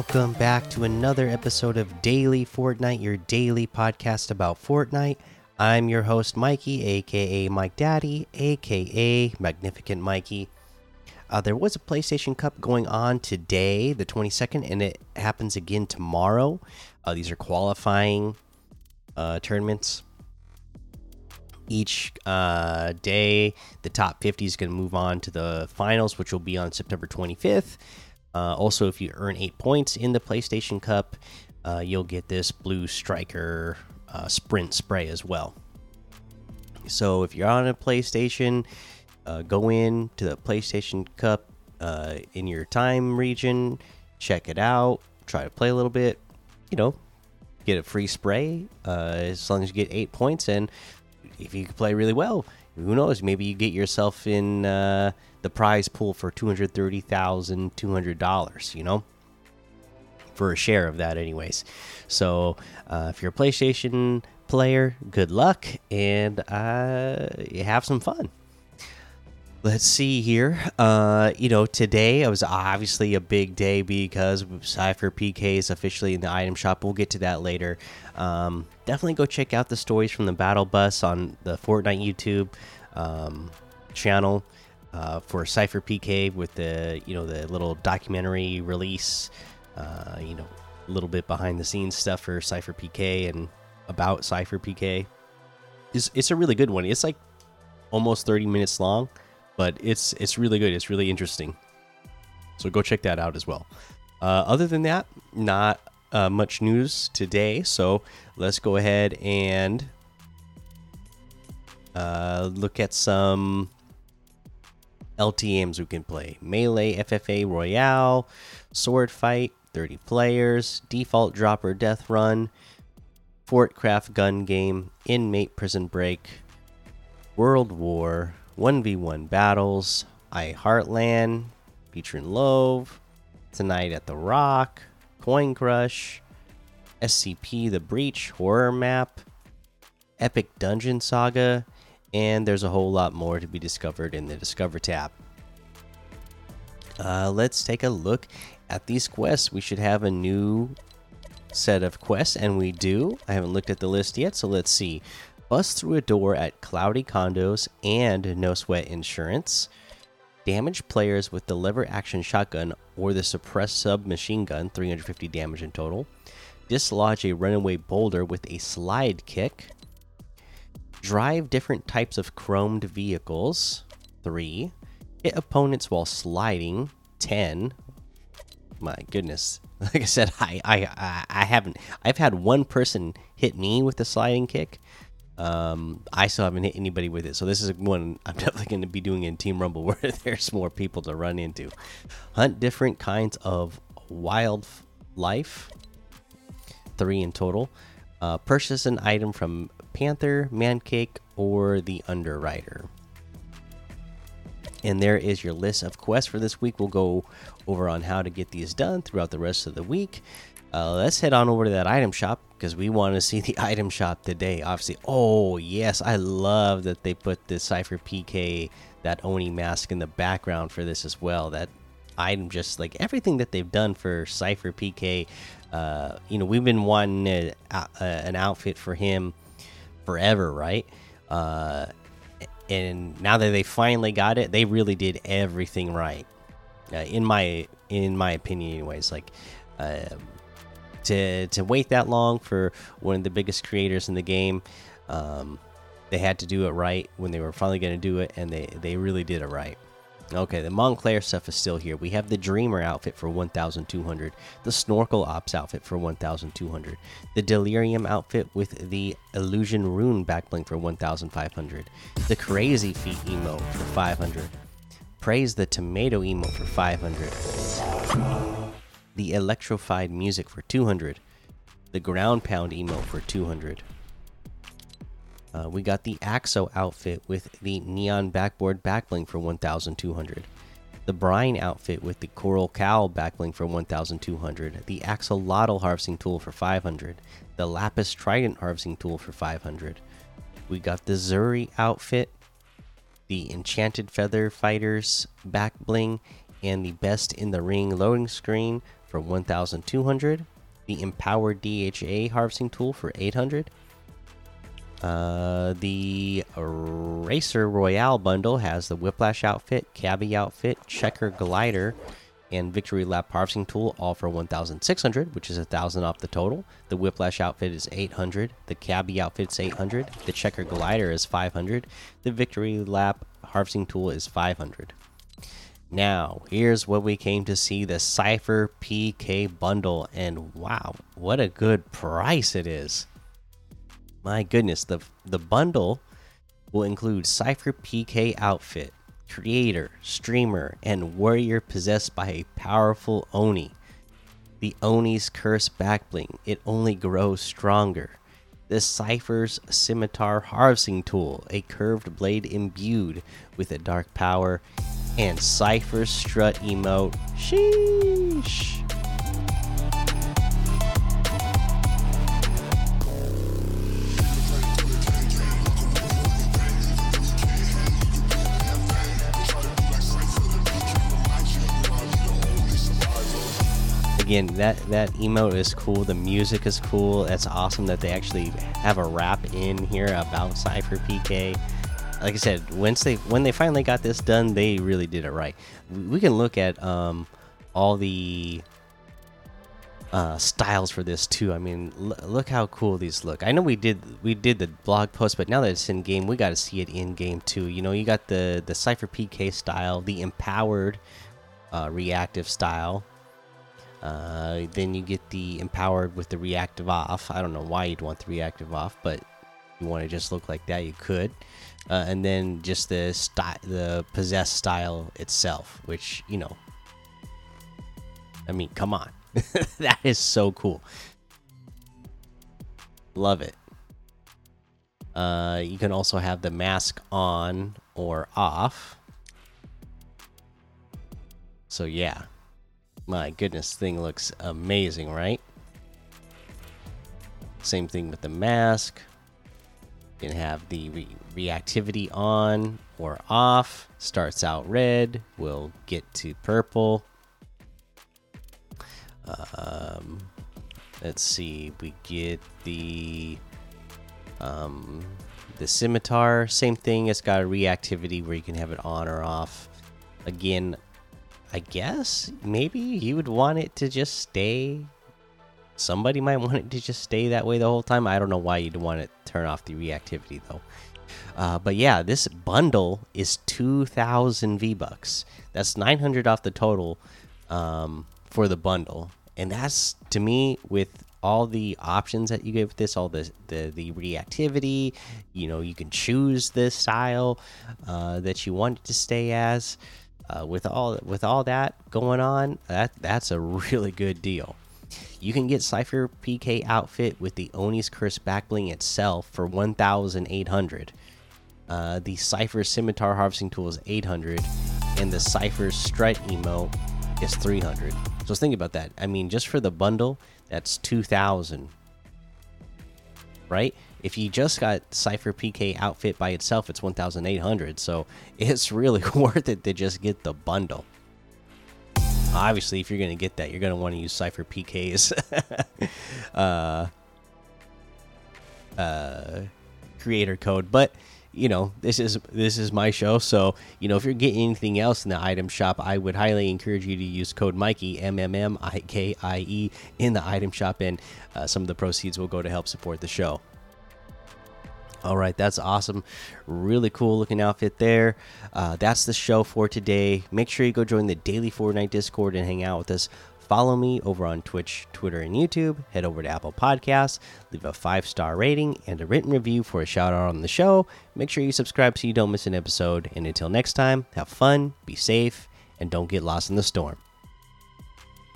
welcome back to another episode of Daily Fortnite, your daily podcast about Fortnite. I'm your host, Mikey, aka Mike Daddy, aka Magnificent Mikey. Uh, there was a PlayStation Cup going on today, the 22nd, and it happens again tomorrow. Uh, these are qualifying uh, tournaments. Each uh, day, the top 50 is going to move on to the finals, which will be on September 25th. Uh, also, if you earn eight points in the PlayStation Cup, uh, you'll get this Blue Striker uh, Sprint Spray as well. So, if you're on a PlayStation, uh, go in to the PlayStation Cup uh, in your time region, check it out, try to play a little bit. You know, get a free spray uh, as long as you get eight points. And if you can play really well, who knows? Maybe you get yourself in uh, the prize pool for two hundred thirty thousand two hundred dollars. You know, for a share of that, anyways. So uh, if you're a PlayStation player, good luck and uh, have some fun. Let's see here. Uh, you know, today it was obviously a big day because Sypher PK is officially in the item shop. We'll get to that later. Um, definitely go check out the stories from the Battle Bus on the Fortnite YouTube um, channel uh, for Sypher PK with the you know the little documentary release. Uh, you know, a little bit behind the scenes stuff for Sypher PK and about Cypher PK. It's it's a really good one. It's like almost 30 minutes long, but it's it's really good. It's really interesting. So go check that out as well. Uh, other than that, not uh, much news today. So let's go ahead and uh, look at some LTMs we can play Melee, FFA Royale, Sword Fight, 30 players, Default Dropper Death Run, Fortcraft Gun Game, Inmate Prison Break, World War, 1v1 Battles, I Heartland, featuring Love, Tonight at the Rock, Coin Crush, SCP The Breach Horror Map, Epic Dungeon Saga, and there's a whole lot more to be discovered in the Discover tab. Uh, let's take a look at these quests. We should have a new set of quests, and we do. I haven't looked at the list yet, so let's see. Bust through a door at Cloudy Condos and No Sweat Insurance. Damage players with the lever action shotgun or the suppressed submachine gun, 350 damage in total. Dislodge a runaway boulder with a slide kick. Drive different types of chromed vehicles, 3. Hit opponents while sliding, 10. My goodness. Like I said, I, I I haven't I've had one person hit me with a sliding kick. Um, I still haven't hit anybody with it, so this is one I'm definitely going to be doing in Team Rumble where there's more people to run into. Hunt different kinds of wildlife, three in total. Uh, purchase an item from Panther, Mancake, or the Underwriter. And there is your list of quests for this week. We'll go over on how to get these done throughout the rest of the week. Uh, let's head on over to that item shop because we want to see the item shop today. Obviously, oh yes, I love that they put the Sypher PK that Oni mask in the background for this as well. That item, just like everything that they've done for Sypher PK. Uh, you know, we've been wanting a, a, an outfit for him forever, right? Uh, and now that they finally got it, they really did everything right. Uh, in my in my opinion, anyways, like. To to wait that long for one of the biggest creators in the game. Um, they had to do it right when they were finally going to do it, and they they really did it right. Okay, the Montclair stuff is still here. We have the Dreamer outfit for 1,200, the Snorkel Ops outfit for 1,200, the Delirium outfit with the Illusion Rune backbling for 1,500, the Crazy Feet emote for 500, Praise the Tomato emote for 500 the electrified music for 200 the ground pound emote for 200 uh, we got the axo outfit with the neon backboard backbling for 1200 the brine outfit with the coral cow backbling for 1200 the axolotl harvesting tool for 500 the lapis trident harvesting tool for 500 we got the zuri outfit the enchanted feather fighters backbling, and the best in the ring loading screen for 1,200. The Empowered DHA harvesting tool for 800. Uh, the Racer Royale bundle has the Whiplash outfit, Cabbie outfit, Checker glider, and Victory Lap harvesting tool, all for 1,600, which is a thousand off the total. The Whiplash outfit is 800. The Cabbie outfit is 800. The Checker glider is 500. The Victory Lap harvesting tool is 500. Now, here's what we came to see the Sypher PK bundle, and wow, what a good price it is! My goodness, the the bundle will include Sypher PK outfit, creator, streamer, and warrior possessed by a powerful Oni. The Oni's curse backbling, it only grows stronger. The Sypher's Scimitar Harvesting Tool, a curved blade imbued with a dark power, and Sypher Strut emote. Sheesh. again that that emote is cool the music is cool that's awesome that they actually have a rap in here about sypher pk like i said once they when they finally got this done they really did it right we can look at um all the uh, styles for this too. I mean, look how cool these look. I know we did we did the blog post, but now that it's in game, we got to see it in game too. You know, you got the the Sypher PK style, the empowered uh, reactive style, uh, then you get the empowered with the reactive off. I don't know why you'd want the reactive off, but you want to just look like that, you could. Uh, and then just the style, the possessed style itself, which you know, I mean, come on, that is so cool. Love it. Uh, you can also have the mask on or off. So yeah, my goodness, thing looks amazing, right? Same thing with the mask. Can have the re reactivity on or off. Starts out red, will get to purple. Um, let's see, we get the um, the scimitar. Same thing. It's got a reactivity where you can have it on or off. Again, I guess maybe you would want it to just stay. Somebody might want it to just stay that way the whole time. I don't know why you'd want to turn off the reactivity though. Uh, but yeah, this bundle is 2,000 V bucks. That's 900 off the total um, for the bundle, and that's to me with all the options that you get with this, all the the, the reactivity. You know, you can choose the style uh, that you want it to stay as uh, with all with all that going on, that that's a really good deal. You can get Sypher PK outfit with the Oni's Curse backbling itself for 1,800. Uh, the Sypher Scimitar harvesting tool is 800, and the Sypher Strut emote is 300. So think about that. I mean, just for the bundle, that's 2,000, right? if you just got Sypher PK outfit by itself, it's 1,800. So it's really worth it to just get the bundle. Obviously, if you're going to get that, you're going to want to use Sypher PK's uh, uh, creator code. But you know, this is this is my show, so you know if you're getting anything else in the item shop, I would highly encourage you to use code Mikey M M M I K I E in the item shop, and uh, some of the proceeds will go to help support the show. All right, that's awesome. Really cool looking outfit there. Uh, that's the show for today. Make sure you go join the daily Fortnite Discord and hang out with us. Follow me over on Twitch, Twitter, and YouTube. Head over to Apple Podcasts, leave a five star rating and a written review for a shout out on the show. Make sure you subscribe so you don't miss an episode. And until next time, have fun, be safe, and don't get lost in the storm.